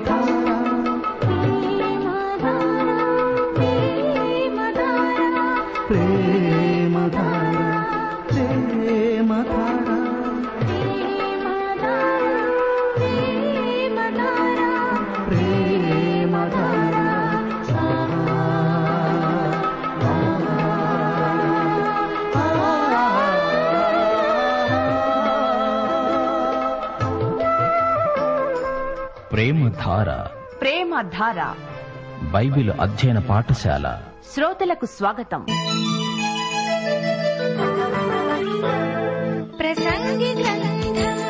ప్రేమధార ప్రేమధార. ప్రేమ ధార బైబిల్ అధ్యయన పాఠశాల. శ్రోతలకు స్వాగతం. ప్రసంగి గ్రంథం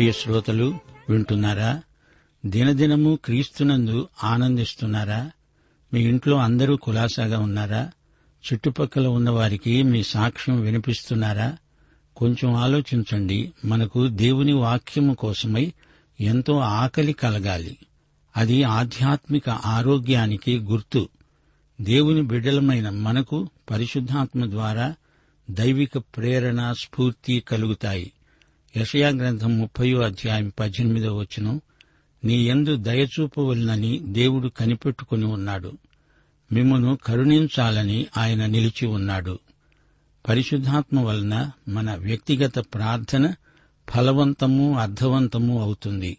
ప్రియ శ్రోతలు వింటున్నారా? దినదినము క్రీస్తునందు ఆనందిస్తున్నారా? మీ ఇంట్లో అందరూ కులాసాగా ఉన్నారా? చుట్టుపక్కల ఉన్నవారికి మీ సాక్ష్యం వినిపిస్తున్నారా? కొంచెం ఆలోచించండి. మనకు దేవుని వాక్యము కోసమై ఎంతో ఆకలి కలగాలి. అది ఆధ్యాత్మిక ఆరోగ్యానికి గుర్తు. దేవుని బిడ్డలమైన మనకు పరిశుద్ధాత్మ ద్వారా దైవిక ప్రేరణ స్ఫూర్తి కలుగుతాయి. యషయా గ్రంథం ముప్పయో అధ్యాయం పద్దెనిమిదో వచనం నీ ఎందు దయచూపవలనని దేవుడు కనిపెట్టుకుని ఉన్నాడు. మిమ్మను కరుణించాలని ఆయన నిలిచి ఉన్నాడు. పరిశుద్ధాత్మ వలన మన వ్యక్తిగత ప్రార్థన ఫలవంతము అర్థవంతము అవుతుంది.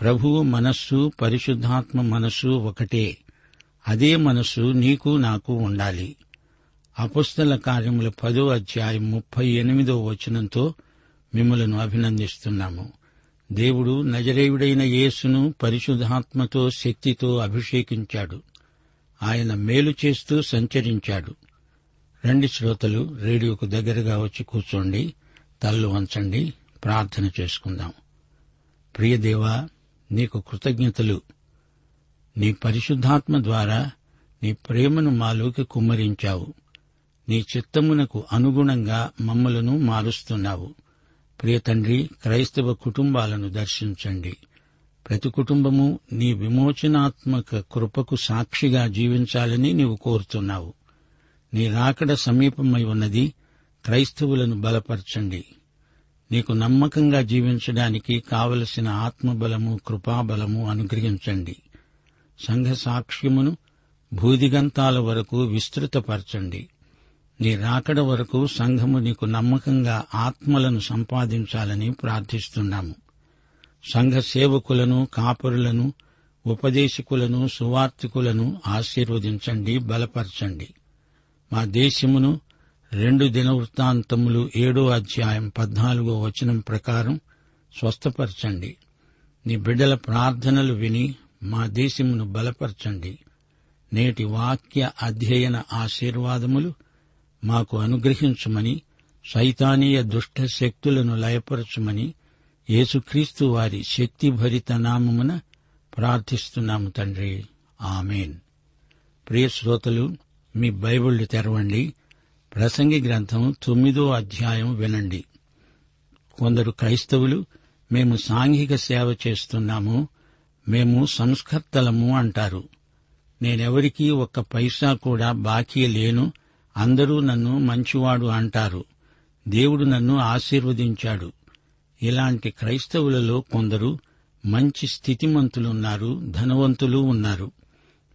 ప్రభువు మనస్సు పరిశుద్ధాత్మ మనస్సు ఒకటే. అదే మనస్సు నీకు నాకు ఉండాలి. అపుస్తల కార్యముల పదో అధ్యాయం ముప్పై ఎనిమిదో వచనంతో మిమ్మలను అభినందిస్తున్నాము. దేవుడు నజరేయుడైన యేసును పరిశుద్ధాత్మతో శక్తితో అభిషేకించాడు. ఆయన మేలు చేస్తూ సంచరించాడు. రండి శ్రోతలు రేడియోకు దగ్గరగా వచ్చి కూర్చోండి తల్లు వంచండి ప్రార్థన చేసుకుందాం. ప్రియదేవా నీకు కృతజ్ఞతలు. నీ పరిశుద్ధాత్మ ద్వారా నీ ప్రేమను మాలోకి కుమ్మరించావు. నీ చిత్తమునకు అనుగుణంగా మమ్మలను మారుస్తున్నావు. ప్రియతండ్రి క్రైస్తవ కుటుంబాలను దర్శించండి. ప్రతి కుటుంబము నీ విమోచనాత్మక కృపకు సాక్షిగా జీవించాలని నీవు కోరుతున్నావు. నీ రాకడ సమీపమై ఉన్నది క్రైస్తవులను బలపరచండి. నీకు నమ్మకంగా జీవించడానికి కావలసిన ఆత్మబలము కృపాబలము అనుగ్రహించండి. సంఘ సాక్ష్యమును భూదిగంతాల వరకు విస్తృతపరచండి. నీ రాకడ వరకు సంఘము నీకు నమ్మకంగా ఆత్మలను సంపాదించాలని ప్రార్థిస్తున్నాము. సంఘ సేవకులను కాపురులను ఉపదేశకులను సువార్తికులను ఆశీర్వదించండి బలపరచండి. మా దేశమును రెండు దినవృత్తాంతములు ఏడో అధ్యాయం పద్నాలుగో వచనం ప్రకారం స్వస్థపరచండి. నీ బిడ్డల ప్రార్థనలు విని మా దేశమును బలపరచండి. నేటి వాక్య అధ్యయన ఆశీర్వాదములు మాకు అనుగ్రహించుమని సైతానీయ దుష్ట శక్తులను లయపరచమని యేసుక్రీస్తు వారి శక్తిభరిత నామమున ప్రార్థిస్తున్నాము తండ్రి. ఆమెన్. ప్రియ శ్రోతలు మీ బైబిళ్ళు తెరవండి. ప్రసంగి గ్రంథం తొమ్మిదో అధ్యాయం వినండి. కొందరు క్రైస్తవులు మేము సాంఘిక సేవ చేస్తున్నాము మేము సంస్కర్తలము అంటారు. నేనెవరికీ ఒక్క పైసా కూడా బాకీ లేను అందరూ నన్ను మంచివాడు అంటారు. దేవుడు నన్ను ఆశీర్వదించాడు. ఇలాంటి క్రైస్తవులలో కొందరు మంచి స్థితిమంతులున్నారు ధనవంతులు ఉన్నారు.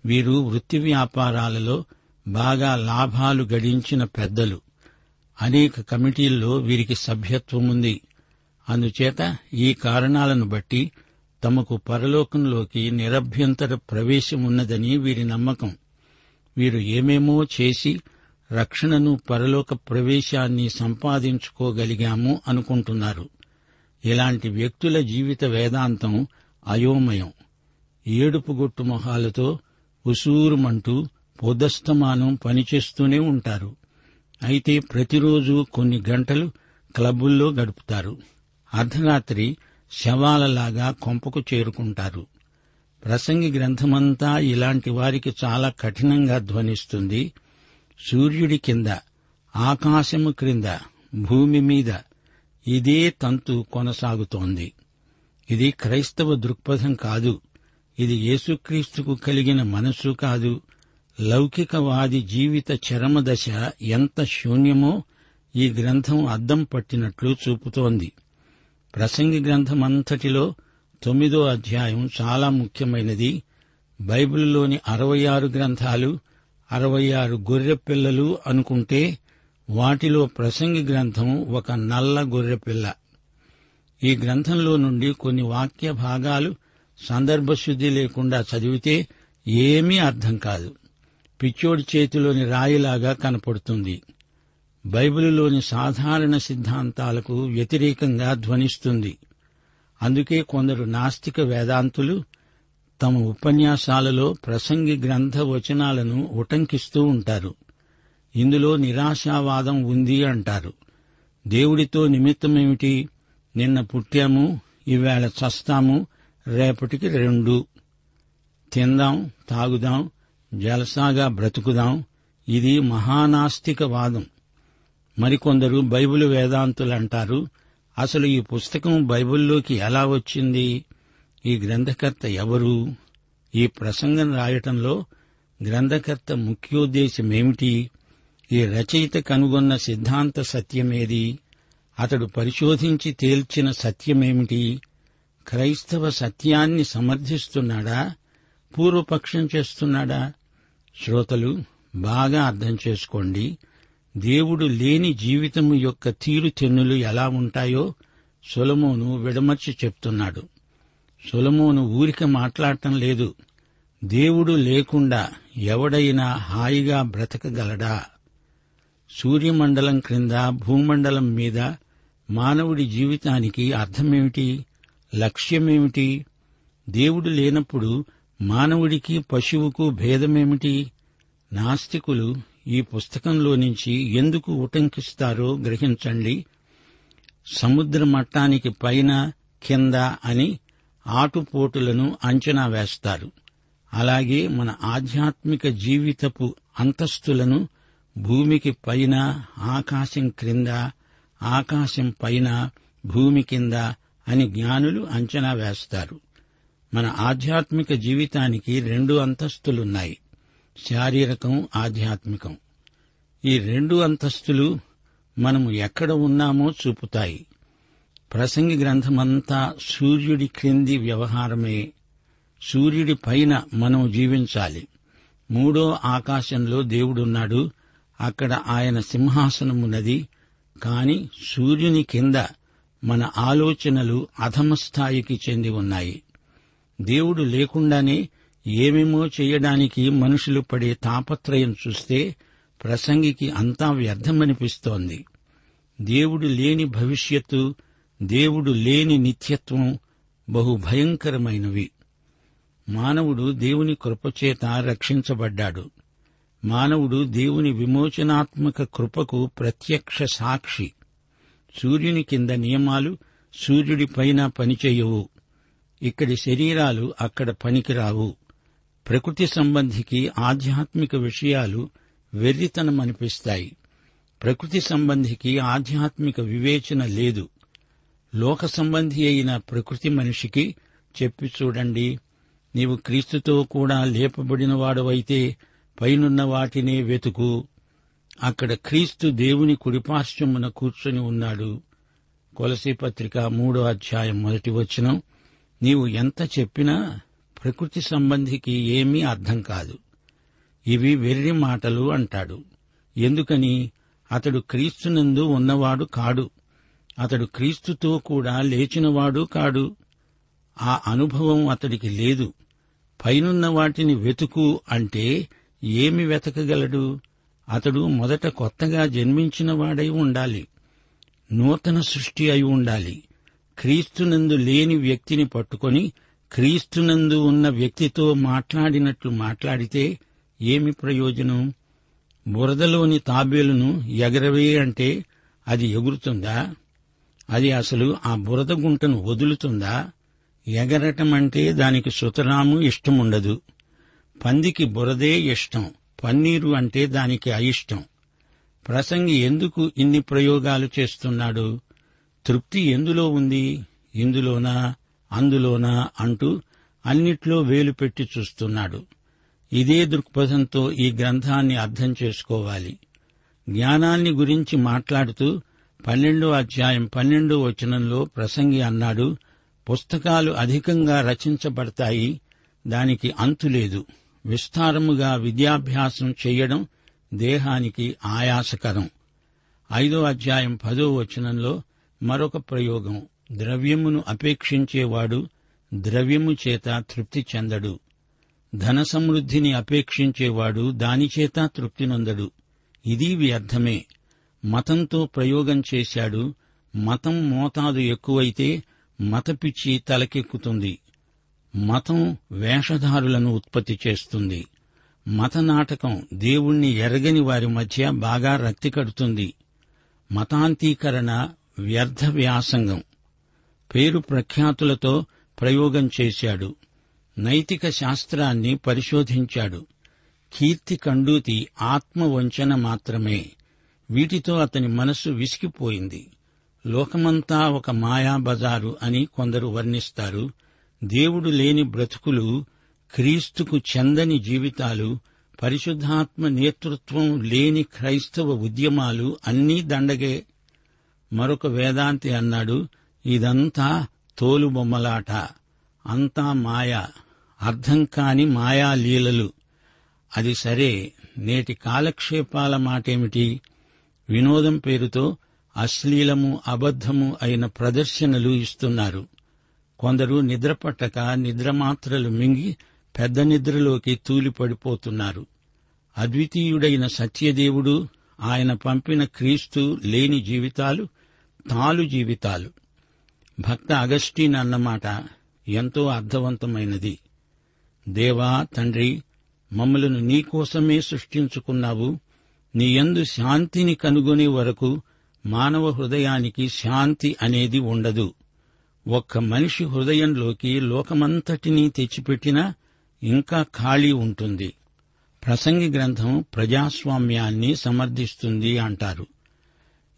వీరు వృత్తి వ్యాపారాలలో బాగా లాభాలు గడించిన పెద్దలు. అనేక కమిటీల్లో వీరికి సభ్యత్వం ఉంది అందుచేత ఈ కారణాలను బట్టి తమకు పరలోకంలోకి నిరభ్యంతర ప్రవేశమున్నదని వీరి నమ్మకం. వీరు ఏమేమో చేసి రక్షణను పరలోక ప్రవేశాన్ని సంపాదించుకోగలిగాము అనుకుంటున్నారు. ఇలాంటి వ్యక్తుల జీవిత వేదాంతం అయోమయం. ఏడుపుగొట్టు మొహాలతో ఉసూరుమంటూ పొదస్తమానం పనిచేస్తూనే ఉంటారు. అయితే ప్రతిరోజు కొన్ని గంటలు క్లబ్బుల్లో గడుపుతారు. అర్ధరాత్రి శవాలలాగా కొంపకు చేరుకుంటారు. ప్రసంగి గ్రంథమంతా ఇలాంటి వారికి చాలా కఠినంగా ధ్వనిస్తుంది. సూర్యుడి కింద ఆకాశము క్రింద భూమి మీద ఇదే తంతు కొనసాగుతోంది. ఇది క్రైస్తవ దృక్పథం కాదు. ఇది యేసుక్రీస్తుకు కలిగిన మనస్సు కాదు. లౌకికవాది జీవిత చరమదశ ఎంత శూన్యమో ఈ గ్రంథం అద్దం పట్టినట్లు చూపుతోంది. ప్రసంగి గ్రంథమంతటిలో తొమ్మిదో అధ్యాయం చాలా ముఖ్యమైనది. బైబిల్లోని అరవై ఆరు గ్రంథాలు అరవై ఆరు గొర్రె పిల్లలు అనుకుంటే వాటిలో ప్రసంగి గ్రంథం ఒక నల్ల గొర్రెపిల్ల. ఈ గ్రంథంలో నుండి కొన్ని వాక్య భాగాలు సందర్భశుద్ధి లేకుండా చదివితే ఏమీ అర్థం కాదు. పిచ్చోడి చేతిలోని రాయిలాగా కనపడుతుంది. బైబిలులోని సాధారణ సిద్ధాంతాలకు వ్యతిరేకంగా ధ్వనిస్తుంది. అందుకే కొందరు నాస్తిక వేదాంతులు తమ ఉపన్యాసాలలో ప్రసంగి గ్రంథ వచనాలను ఉటంకిస్తూ ఉంటారు. ఇందులో నిరాశావాదం ఉంది అంటారు. దేవుడితో నిమిత్తమేమిటి? నిన్న పుట్టాము ఈవేళ చస్తాము రేపటికి రెండు. తిందాం తాగుదాం జలసాగా బ్రతుకుదాం. ఇది మహానాస్తిక వాదం మరికొందరు బైబిల్ వేదాంతులంటారు అసలు ఈ పుస్తకం బైబిల్లోకి ఎలా వచ్చింది? ఈ గ్రంథకర్త ఎవరు? ఈ ప్రసంగం రాయటంలో గ్రంథకర్త ముఖ్యోద్దేశమేమిటి? ఈ రచయిత కనుగొన్న సిద్ధాంత సత్యమేది? అతడు పరిశోధించి తేల్చిన సత్యమేమిటి? క్రైస్తవ సత్యాన్ని సమర్థిస్తున్నాడా? పూర్వపక్షం చేస్తున్నాడా? శ్రోతలు బాగా అర్థం చేసుకోండి. దేవుడు లేని జీవితము యొక్క తీరుతెన్నులు ఎలా ఉంటాయో సొలమోను విడమర్చి చెప్తున్నాడు. సొలమోను ఊరిక మాట్లాడటం లేదు. దేవుడు లేకుండా ఎవడైనా హాయిగా బ్రతకగలడా? సూర్యమండలం క్రింద భూమండలం మీద మానవుడి జీవితానికి అర్థమేమిటి? లక్ష్యమేమిటి? దేవుడు లేనప్పుడు మానవుడికి పశువుకు భేదమేమిటి? నాస్తికులు ఈ పుస్తకంలో నుంచి ఎందుకు ఉటంకిస్తారో గ్రహించండి. సముద్ర మట్టానికి పైన కింద అని ఆటుపోటులను అంచనా వేస్తారు. అలాగే మన ఆధ్యాత్మిక జీవితపు అంతస్తులను భూమికి పైన ఆకాశం క్రింద ఆకాశం పైన భూమి కింద అని జ్ఞానులు అంచనా వేస్తారు. మన ఆధ్యాత్మిక జీవితానికి రెండు అంతస్తులున్నాయి. శారీరకం ఆధ్యాత్మికం. ఈ రెండు అంతస్తులు మనము ఎక్కడ ఉన్నామో చూపుతాయి. ప్రసంగి గ్రంథమంతా సూర్యుడి క్రింది వ్యవహారమే. సూర్యుడి పైన మనం జీవించాలి. మూడో ఆకాశంలో దేవుడున్నాడు. అక్కడ ఆయన సింహాసనమున్నది కాని సూర్యుని కింద మన ఆలోచనలు అధమ స్థాయికి చెంది ఉన్నాయి. దేవుడు లేకుండానే ఏమేమో చేయడానికి మనుషులు పడే తాపత్రయం చూస్తే ప్రసంగికి అంతా వ్యర్థమనిపిస్తోంది. దేవుడు లేని భవిష్యత్తు దేవుడు లేని నిత్యత్వం బహు భయంకరమైనవి మానవుడు దేవుని కృపచేత రక్షించబడ్డాడు. మానవుడు దేవుని విమోచనాత్మక కృపకు ప్రత్యక్ష సాక్షి. సూర్యుని కింద నియమాలు సూర్యుడి పైన పనిచేయవు. ఇక్కడి శరీరాలు అక్కడ పనికిరావు. ప్రకృతి సంబంధికి ఆధ్యాత్మిక విషయాలు వెర్రితనమనిపిస్తాయి. ప్రకృతి సంబంధికి ఆధ్యాత్మిక వివేచన లేదు. లోక సంబంధి అయిన ప్రకృతి మనిషికి చెప్పి చూడండి. నీవు క్రీస్తుతో కూడా లేపబడిన వాడవైతే పైనున్న వాటినే వెతుకు. అక్కడ క్రీస్తు దేవుని కుడిపార్శ్వమున కూర్చొని ఉన్నాడు. కొలసి పత్రిక మూడో అధ్యాయం మొదటి వచనం. నీవు ఎంత చెప్పినా ప్రకృతి సంబంధికి ఏమీ అర్థం కాదు. ఇవి వెర్రి మాటలు అంటాడు. ఎందుకని? అతడు క్రీస్తునందు ఉన్నవాడు కాడు. అతడు క్రీస్తుతో కూడా లేచినవాడు కాడు. ఆ అనుభవం అతడికి లేదు. పైనున్న వాటిని వెతుకు అంటే ఏమి వెతకగలడు? అతడు మొదట కొత్తగా జన్మించినవాడై ఉండాలి. నూతన సృష్టి అయి ఉండాలి. క్రీస్తునందు లేని వ్యక్తిని పట్టుకొని క్రీస్తునందు ఉన్న వ్యక్తితో మాట్లాడినట్లు మాట్లాడితే ఏమి ప్రయోజనం? బురదలోని తాబేలును ఎగరవే అంటే అది ఎగురుతుందా? అది అసలు ఆ బురద గుంటను వదులుతుందా? ఎగరటం అంటే దానికి సుతరాము ఇష్టముండదు. పందికి బురదే ఇష్టం పన్నీరు అంటే దానికి అయిష్టం. ప్రసంగి ఎందుకు ఇన్ని ప్రయోగాలు చేస్తున్నాడు? తృప్తి ఎందులో ఉంది? ఇందులోనా? అందులోనా? అంటూ అన్నిట్లో వేలు పెట్టి చూస్తున్నాడు. ఇదే దృక్పథంతో ఈ గ్రంథాన్ని అర్థం చేసుకోవాలి. జ్ఞానాన్ని గురించి మాట్లాడుతూ పన్నెండో అధ్యాయం పన్నెండో వచనంలో ప్రసంగి అన్నాడు పుస్తకాలు అధికంగా రచించబడతాయి దానికి అంతులేదు విస్తారముగా విద్యాభ్యాసం చేయడం దేహానికి ఆయాసకరం. ఐదో అధ్యాయం పదో వచనంలో మరొక ప్రయోగం. ద్రవ్యమును అపేక్షించేవాడు ద్రవ్యము చేత తృప్తి చెందడు. ధన సమృద్ధిని అపేక్షించేవాడు దానిచేత తృప్తినొందడు ఇది వ్యర్థమే. మతంతో ప్రయోగం చేశాడు. మతం మోతాదు ఎక్కువైతే మతపిచ్చి తలకెక్కుతుంది. మతం వేషధారులను ఉత్పత్తి చేస్తుంది. మత నాటకం దేవుణ్ణి ఎరగని వారి మధ్య బాగా రక్తి కడుతుంది. మతాంతీకరణ వ్యర్థ వ్యాసంగం. పేరు ప్రఖ్యాతులతో ప్రయోగం చేశాడు. నైతిక శాస్త్రాన్ని పరిశోధించాడు. కీర్తి కండూతి ఆత్మవంచన మాత్రమే. వీటితో అతని మనస్సు విసిగిపోయింది. లోకమంతా ఒక మాయా బజారు అని కొందరు వర్ణిస్తారు. దేవుడు లేని బ్రతుకులు క్రీస్తుకు చెందని జీవితాలు పరిశుద్ధాత్మ నేతృత్వం లేని క్రైస్తవ ఉద్యమాలు అన్నీ దండగే. మరొక వేదాంతి అన్నాడు ఇదంతా తోలుబొమ్మలాట అంతా మాయా. అర్థం కాని మాయా లీలలు. అది సరే. నేటి కాలక్షేపాల మాటేమిటి? వినోదం పేరుతో అశ్లీలము అబద్ధము అయిన ప్రదర్శనలు ఇస్తున్నారు. కొందరు నిద్రపట్టక నిద్రమాత్రలు మింగి పెద్ద నిద్రలోకి తూలిపడిపోతున్నారు. అద్వితీయుడైన సత్యదేవుడు ఆయన పంపిన క్రీస్తు లేని జీవితాలు తాలు జీవితాలు. భక్త అగస్టీన్ అన్నమాట ఎంతో అర్థవంతమైనది. దేవా తండ్రి మమ్మలను నీకోసమే సృష్టించుకున్నావు. నీ యందు శాంతిని కనుగొనే వరకు మానవ హృదయానికి శాంతి అనేది ఉండదు. ఒక్క మనిషి హృదయంలోకి లోకమంతటినీ తెచ్చిపెట్టినా ఇంకా ఖాళీ ఉంటుంది. ప్రసంగి గ్రంథం ప్రజాస్వామ్యాన్ని సమర్థిస్తుంది అంటారు.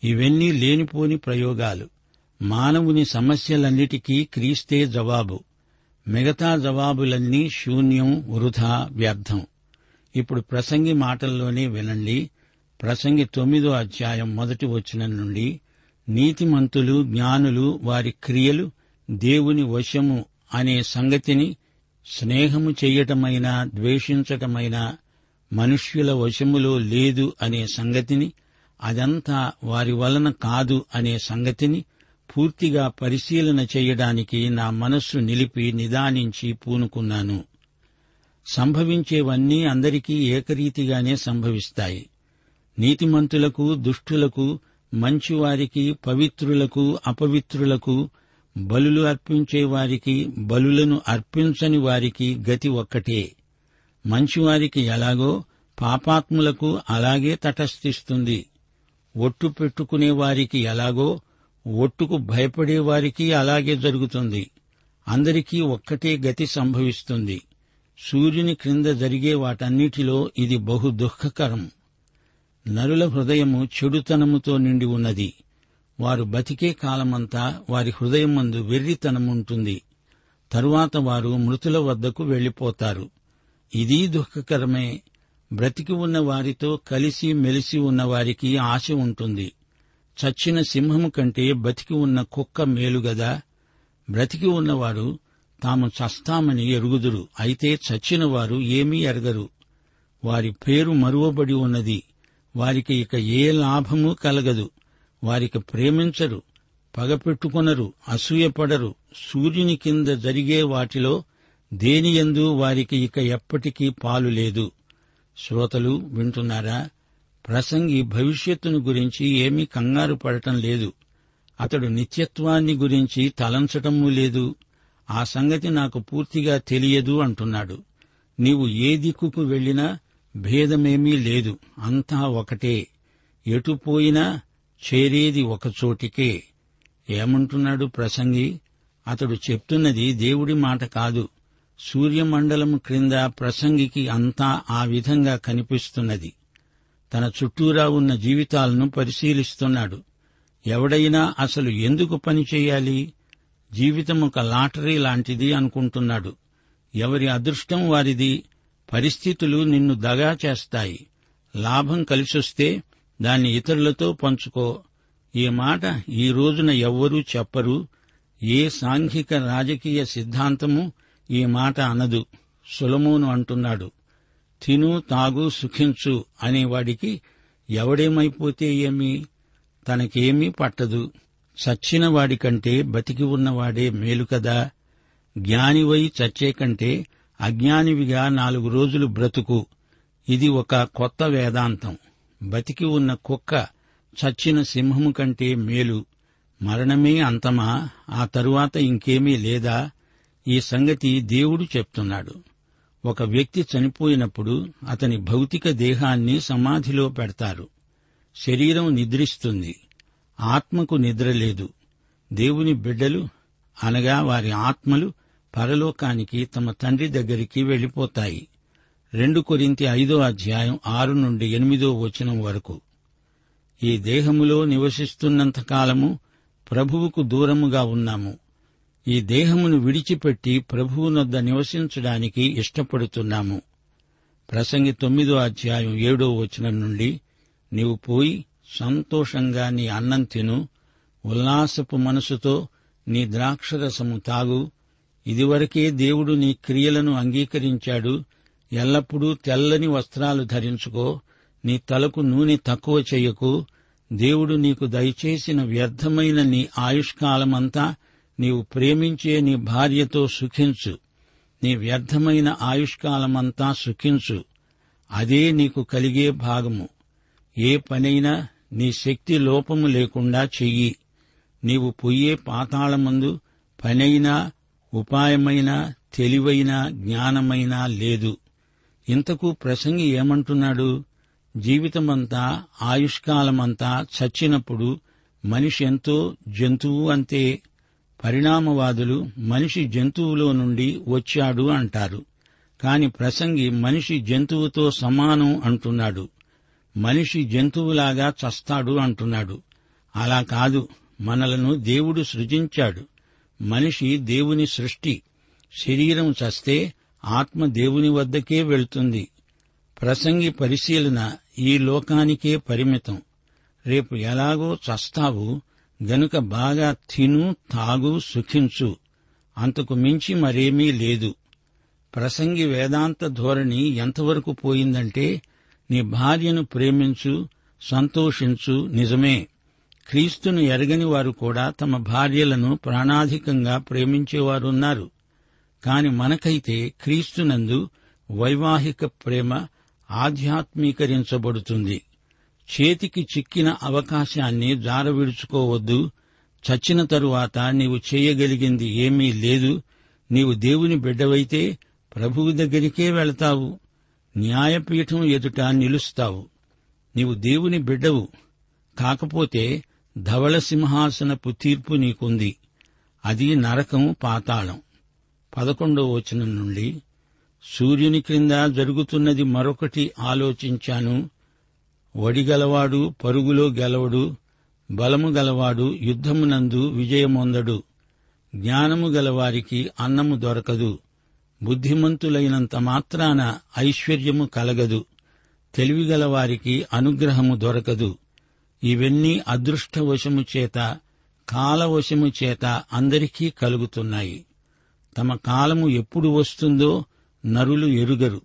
ఇవన్నీ లేనిపోని ప్రయోగాలు. మానవుని సమస్యలన్నిటికీ క్రీస్తే జవాబు. మిగతా జవాబులన్నీ శూన్యం వృధా వ్యర్థం. ఇప్పుడు ప్రసంగి మాటల్లోనే వినండి. ప్రసంగి తొమ్మిదో అధ్యాయం మొదటి వచనం నుండి నీతిమంతులు జ్ఞానులు వారి క్రియలు దేవుని వశము అనే సంగతిని స్నేహము చెయ్యటమైనా ద్వేషించటమైనా మనుష్యుల వశములో లేదు అనే సంగతిని అదంతా వారి వలన కాదు అనే సంగతిని పూర్తిగా పరిశీలన చేయడానికి నా మనస్సు నిలిపి నిదానించి పూనుకున్నాను. సంభవించేవన్నీ అందరికీ ఏకరీతిగానే సంభవిస్తాయి. నీతిమంతులకు దుష్టులకు మంచివారికి పవిత్రులకు అపవిత్రులకు బలులు అర్పించే వారికి బలులను అర్పించని వారికి గతి ఒక్కటే. మంచివారికి ఎలాగో పాపాత్ములకు అలాగే తటస్థిస్తుంది. ఒట్టు పెట్టుకునే వారికి ఎలాగో ఒట్టుకు భయపడేవారికి అలాగే జరుగుతుంది. అందరికీ ఒక్కటే గతి సంభవిస్తుంది. సూర్యుని క్రింద జరిగే వాటన్నిటిలో ఇది బహు దుఃఖకరం. నరుల హృదయము చెడుతనముతో నిండి ఉన్నది. వారు బతికే కాలమంతా వారి హృదయం మందు వెర్రితనముంటుంది. తరువాత వారు మృతుల వద్దకు వెళ్ళిపోతారు ఇది దుఃఖకరమే. బ్రతికి ఉన్న వారితో కలిసి మెలిసి ఉన్న వారికి ఆశ ఉంటుంది. చచ్చిన సింహము కంటే బతికి ఉన్న కుక్క మేలుగదా బ్రతికి ఉన్నవారు తాము చస్తామని ఎరుగుదురు. అయితే చచ్చిన వారు ఏమీ ఎరగరు. వారి పేరు మరువబడి ఉన్నది. వారికి ఇక ఏ లాభము కలగదు. వారికి ప్రేమించరు పగపెట్టుకొనరు అసూయపడరు. సూర్యుని కింద జరిగే వాటిలో దేనియందు వారికి ఇక ఎప్పటికీ పాలు లేదు. శ్రోతలు వింటున్నారా? ప్రసంగి భవిష్యత్తును గురించి ఏమీ కంగారు పడటం లేదు. అతడు నిత్యత్వాన్ని గురించి తలంచటమూ లేదు. ఆ సంగతి నాకు పూర్తిగా తెలియదు అంటున్నాడు. నీవు ఏ దిక్కుకు వెళ్ళినా భేదమేమీ లేదు. అంతా ఒకటే. ఎటుపోయినా చేరేది ఒకచోటికే ఏమంటున్నాడు ప్రసంగి? అతడు చెప్తున్నది దేవుడి మాట కాదు. సూర్యమండలం క్రింద ప్రసంగికి అంతా ఆ విధంగా కనిపిస్తున్నది. తన చుట్టూరా ఉన్న జీవితాలను పరిశీలిస్తున్నాడు. ఎవడైనా అసలు ఎందుకు పని చేయాలి? జీవితం ఒక లాటరీ లాంటిది అనుకుంటున్నాడు. ఎవరి అదృష్టం వారిది? పరిస్థితులు నిన్ను దగా చేస్తాయి. లాభం కలిసొస్తే దాన్ని ఇతరులతో పంచుకో. ఈ మాట ఈ రోజున ఎవ్వరూ చెప్పరు. ఏ సాంఘిక రాజకీయ సిద్ధాంతము ఈ మాట అనదు. సులమోను అంటున్నాడు. తిను తాగు సుఖించు అనేవాడికి ఎవడేమైపోతే ఏమి? తనకేమీ పట్టదు. చచ్చిన వాడికంటే బతికి ఉన్నవాడే మేలు కదా. జ్ఞానివై చచ్చే కంటే అజ్ఞానివిగా నాలుగు రోజులు బ్రతుకు. ఇది ఒక కొత్త వేదాంతం. బతికి ఉన్న కుక్క చచ్చిన సింహము కంటే మేలు. మరణమే అంతమా? ఆ తరువాత ఇంకేమీ లేదా? ఈ సంగతి దేవుడు చెప్తున్నాడు. ఒక వ్యక్తి చనిపోయినప్పుడు అతని భౌతిక దేహాన్ని సమాధిలో పెడతారు. శరీరం నిద్రిస్తుంది. ఆత్మకు నిద్ర లేదు. దేవుని బిడ్డలు అనగా వారి ఆత్మలు పరలోకానికి తమ తండ్రి దగ్గరికి వెళ్ళిపోతాయి రెండు కొరింతి ఐదో అధ్యాయం ఆరు నుండి ఎనిమిదో వచనం వరకు. ఈ దేహములో నివసిస్తున్నంత కాలము ప్రభువుకు దూరముగా ఉన్నాము. ఈ దేహమును విడిచిపెట్టి ప్రభువునొద్ద నివసించడానికి ఇష్టపడుతున్నాము. ప్రసంగి తొమ్మిదో అధ్యాయం ఏడో వచనం నుండి నీవు పోయి సంతోషంగా నీ అన్నం తిను ఉల్లాసపు మనసుతో నీ ద్రాక్షరసము తాగు ఇదివరకే దేవుడు నీ క్రియలను అంగీకరించాడు. ఎల్లప్పుడూ తెల్లని వస్త్రాలు ధరించుకో. నీ తలకు నూనె తక్కువ చేయకు. దేవుడు నీకు దయచేసిన వ్యర్థమైన నీ ఆయుష్కాలమంతా నీవు ప్రేమించే నీ భార్యతో సుఖించు. నీ వ్యర్థమైన ఆయుష్కాలమంతా సుఖించు. అదే నీకు కలిగే భాగము. ఏ పనైనా నీ శక్తి లోపము లేకుండా చెయ్యి. నీవు పొయ్యే పాతాళమందు పనైనా ఉపాయమైన తెలివైన జ్ఞానమైనా లేదు. ఇంతకు ప్రసంగి ఏమంటున్నాడు? జీవితమంతా ఆయుష్కాలమంతా చచ్చినప్పుడు మనిషి ఎంతో జంతువు అంతే. పరిణామవాదులు మనిషి జంతువులో నుండి వచ్చాడు అంటారు. కాని ప్రసంగి మనిషి జంతువుతో సమానం అంటున్నాడు. మనిషి జంతువులాగా చస్తాడు అంటున్నాడు. అలా కాదు మనలను దేవుడు సృజించాడు. మనిషి దేవుని సృష్టి శరీరం చస్తే ఆత్మ దేవుని వద్దకే వెళ్తుంది. ప్రసంగి పరిశీలన ఈ లోకానికే పరిమితం. రేపు ఎలాగో చస్తావు గనుక బాగా తిను తాగు సుఖించు. అంతకు మించి మరేమీ లేదు. ప్రసంగి వేదాంత ధోరణి ఎంతవరకు పోయిందంటే నీ భార్యను ప్రేమించు సంతోషించు నిజమే. క్రీస్తును ఎరగని వారు కూడా తమ భార్యలను ప్రాణాధికంగా ప్రేమించేవారున్నారు. కాని మనకైతే క్రీస్తునందు వైవాహిక ప్రేమ ఆధ్యాత్మీకరించబడుతుంది. చేతికి చిక్కిన అవకాశాన్ని జారవిడుచుకోవద్దు. చచ్చిన తరువాత నీవు చేయగలిగింది ఏమీ లేదు. నీవు దేవుని బిడ్డవైతే ప్రభువు దగ్గరికే వెళతావు. న్యాయపీఠం ఎదుట నిలుస్తావు. నీవు దేవుని బిడ్డవు. కాకపోతే ధవళ సింహాసనపు తీర్పు నీకుంది. అది నరకం పాతాళం. పదకొండవ వచనం నుండి సూర్యుని క్రింద జరుగుతున్నది మరొకటి ఆలోచించాను. వడిగలవాడు పరుగులో గెలవడు బలము గలవాడు యుద్ధమునందు విజయమొందడు. జ్ఞానము గలవారికి అన్నము దొరకదు. బుద్ధిమంతులైనంత మాత్రాన ఐశ్వర్యము కలగదు. తెలివిగలవారికి అనుగ్రహము దొరకదు. ఇవన్నీ అదృష్టవశము చేత కాలవశము చేత అందరికీ కలుగుతున్నాయి. తమ కాలము ఎప్పుడు వస్తుందో నరులు ఎరుగరు.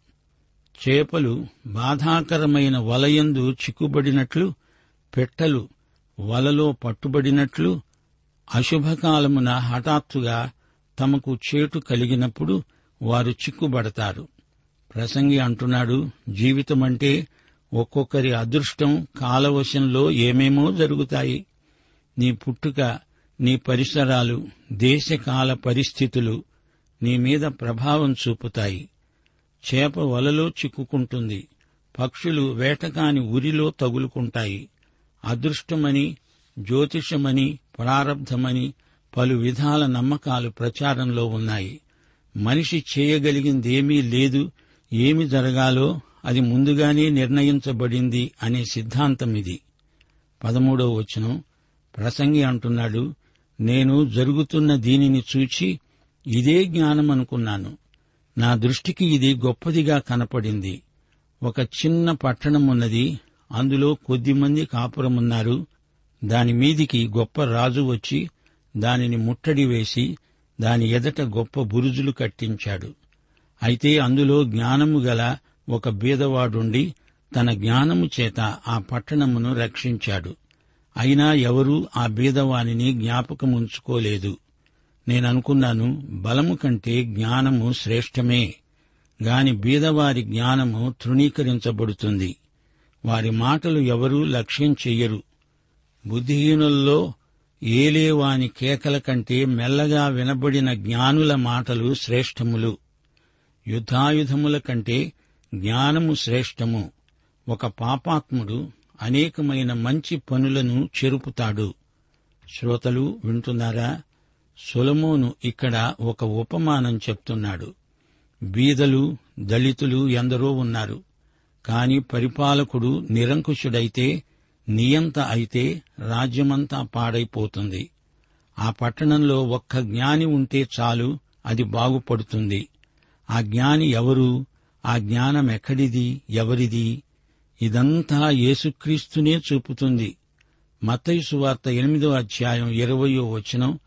చేపలు బాధాకరమైన వలయందు చిక్కుబడినట్లు పెట్టలు వలలో పట్టుబడినట్లు అశుభకాలమున హఠాత్తుగా తమకు చేటు కలిగినప్పుడు వారు చిక్కుబడతారు. ప్రసంగి అంటున్నాడు జీవితమంటే ఒక్కొక్కరి అదృష్టం కాలవశంలో ఏమేమో జరుగుతాయి. నీ పుట్టుక నీ పరిసరాలు దేశకాల పరిస్థితులు నీ మీద ప్రభావం చూపుతాయి. చేప వలలో చిక్కుకుంటుంది. పక్షులు వేటకాని ఉరిలో తగులుకుంటాయి. అదృష్టమని జ్యోతిషమని ప్రారబ్ధమని పలు విధాల నమ్మకాలు ప్రచారంలో ఉన్నాయి. మనిషి చేయగలిగిందేమీ లేదు ఏమి జరగాలో అది ముందుగానే నిర్ణయించబడింది అనే సిద్ధాంతం ఇది పదమూడవ వచనం ప్రసంగి అంటున్నాడు నేను జరుగుతున్న దీనిని చూచి ఇదే జ్ఞానం అనుకున్నాను నా దృష్టికి ఇది గొప్పదిగా కనపడింది. ఒక చిన్న పట్టణం ఉన్నది అందులో కొద్దిమంది కాపురమున్నారు. దాని మీదికి గొప్ప రాజు వచ్చి దానిని ముట్టడి వేసి దాని ఎదట గొప్ప బురుజులు కట్టించాడు. అయితే అందులో జ్ఞానము గల ఒక బీదవాడుండి తన జ్ఞానము చేత ఆ పట్టణమును రక్షించాడు. అయినా ఎవరూ ఆ బీదవానిని జ్ఞాపకముంచుకోలేదు. నేననుకున్నాను బలము కంటే జ్ఞానము శ్రేష్టమే. గాని బీదవారి జ్ఞానము తృణీకరించబడుతుంది. వారి మాటలు ఎవరూ లక్ష్యం చెయ్యరు. బుద్ధిహీనుల్లో ఏలేవాని కేకల కంటే మెల్లగా వినబడిన జ్ఞానుల మాటలు శ్రేష్టములు. యుద్ధాయుధముల కంటే జ్ఞానము శ్రేష్టము. ఒక పాపాత్ముడు అనేకమైన మంచి పనులను చెరుపుతాడు. శ్రోతలు వింటున్నారా? సొలమోను ఇక్కడ ఒక ఉపమానం చెప్తున్నాడు. బీదలు దళితులు ఎందరో ఉన్నారు. కాని పరిపాలకుడు నిరంకుశుడైతే నియంత అయితే రాజ్యమంతా పాడైపోతుంది. ఆ పట్టణంలో ఒక్క జ్ఞాని ఉంటే చాలు అది బాగుపడుతుంది. ఆ జ్ఞాని ఎవరు? ఆ జ్ఞానం ఎక్కడిది ఎవరిది? ఇదంతా యేసుక్రీస్తునే చూపుతుంది. మతయుసు సువార్త ఎనిమిదో అధ్యాయం ఇరవయో వచనం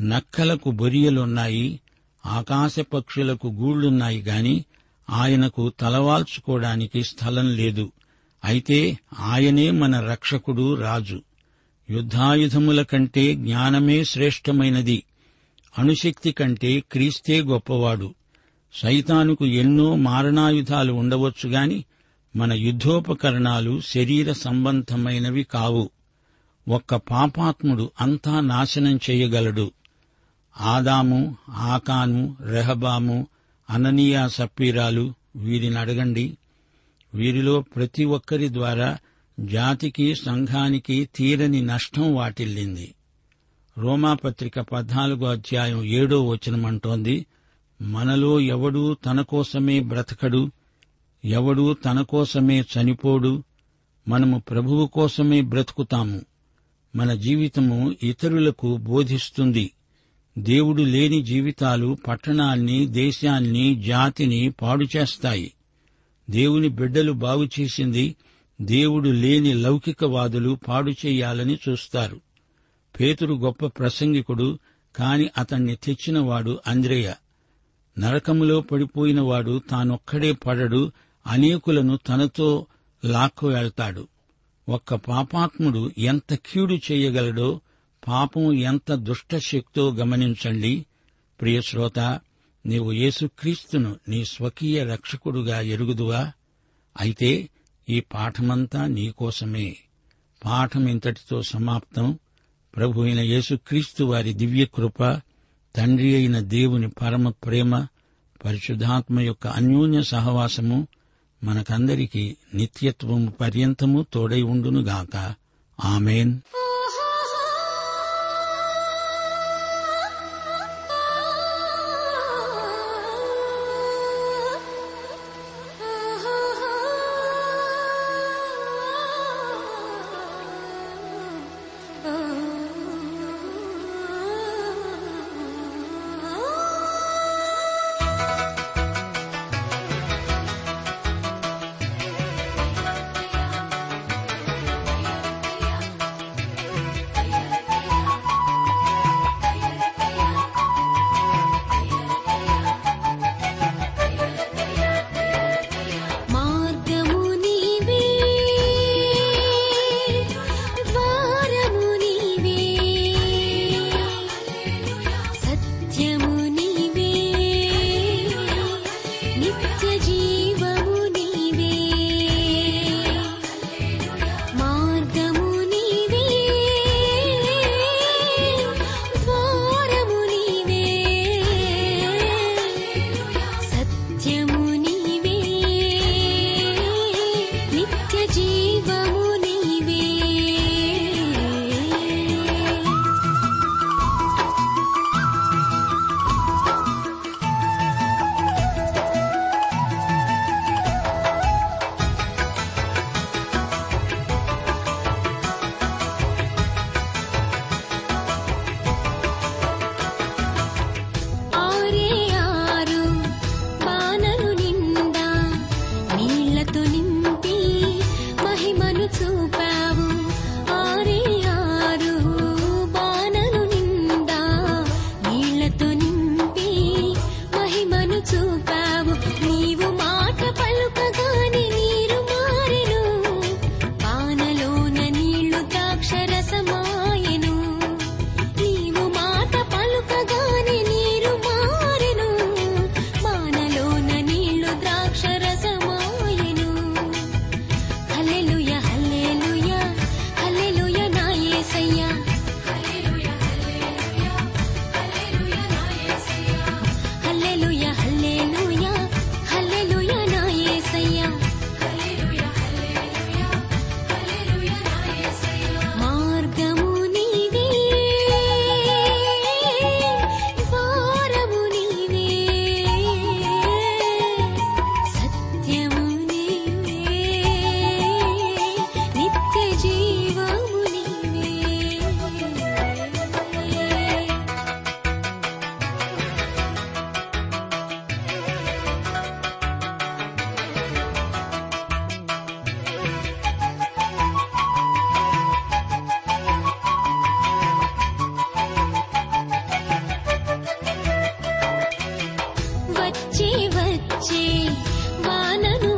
నక్కలకు బొరియలున్నాయి ఆకాశ పక్షులకు గూళ్ళున్నాయి గాని ఆయనకు తలవాల్చుకోవడానికి స్థలం లేదు. అయితే ఆయనే మన రక్షకుడు రాజు. యుద్ధాయుధముల కంటే జ్ఞానమే శ్రేష్టమైనది. అణుశక్తి కంటే క్రీస్తే గొప్పవాడు. సైతానుకు ఎన్నో మారణాయుధాలు ఉండవచ్చు గాని మన యుద్ధోపకరణాలు శరీర సంబంధమైనవి కావు. ఒక్క పాపాత్ముడు అంతా నాశనం చేయగలడు. ఆదాము ఆకాను రెహబాము అననీయా సప్పీరాలు వీరిని అడగండి. వీరిలో ప్రతి ఒక్కరి ద్వారా జాతికి సంఘానికి తీరని నష్టం వాటిల్లింది. రోమాపత్రిక పద్నాలుగో అధ్యాయం ఏడో వచనమంటోంది. మనలో ఎవడూ తన కోసమే బ్రతకడు ఎవడూ తన కోసమే చనిపోడు మనము ప్రభువు కోసమే బ్రతుకుతాము. మన జీవితము ఇతరులకు బోధిస్తుంది. దేవుడు లేని జీవితాలు పట్టణాన్ని దేశాన్ని జాతిని పాడు చేస్తాయి. దేవుని బిడ్డలు బాగు చేసింది దేవుడు లేని లౌకికవాదులు పాడు చేయాలని చూస్తారు. పేతురు గొప్ప ప్రసంగికుడు కాని అతణ్ణి తెచ్చినవాడు అంద్రేయ. నరకములో పడిపోయినవాడు తానొక్కడే పడడు అనేకులను తనతో లాక్కు వెళ్తాడు ఒక్క పాపాత్ముడు ఎంత కీడు చేయగలడో పాపం ఎంత దుష్టశక్తో గమనించండి. ప్రియశ్రోత నీవు యేసుక్రీస్తును నీ స్వకీయ రక్షకుడుగా ఎరుగుదువా? అయితే ఈ పాఠమంతా నీకోసమే పాఠం ఇంతటితో సమాప్తం. ప్రభు అయిన యేసుక్రీస్తు వారి దివ్యకృప తండ్రి అయిన దేవుని పరమ ప్రేమ పరిశుద్ధాత్మ యొక్క అన్యోన్య సహవాసము మనకందరికీ నిత్యత్వము పర్యంతము తోడై ఉండునుగాక. ఆమెన్. गच्छे वाननु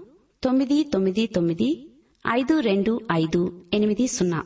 తొమ్మిది తొమ్మిది తొమ్మిది ఐదు రెండు ఐదు ఎనిమిది సున్నా